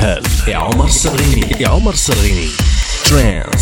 هاف يا عمر الصغيري يا عمر الصغيري ترانس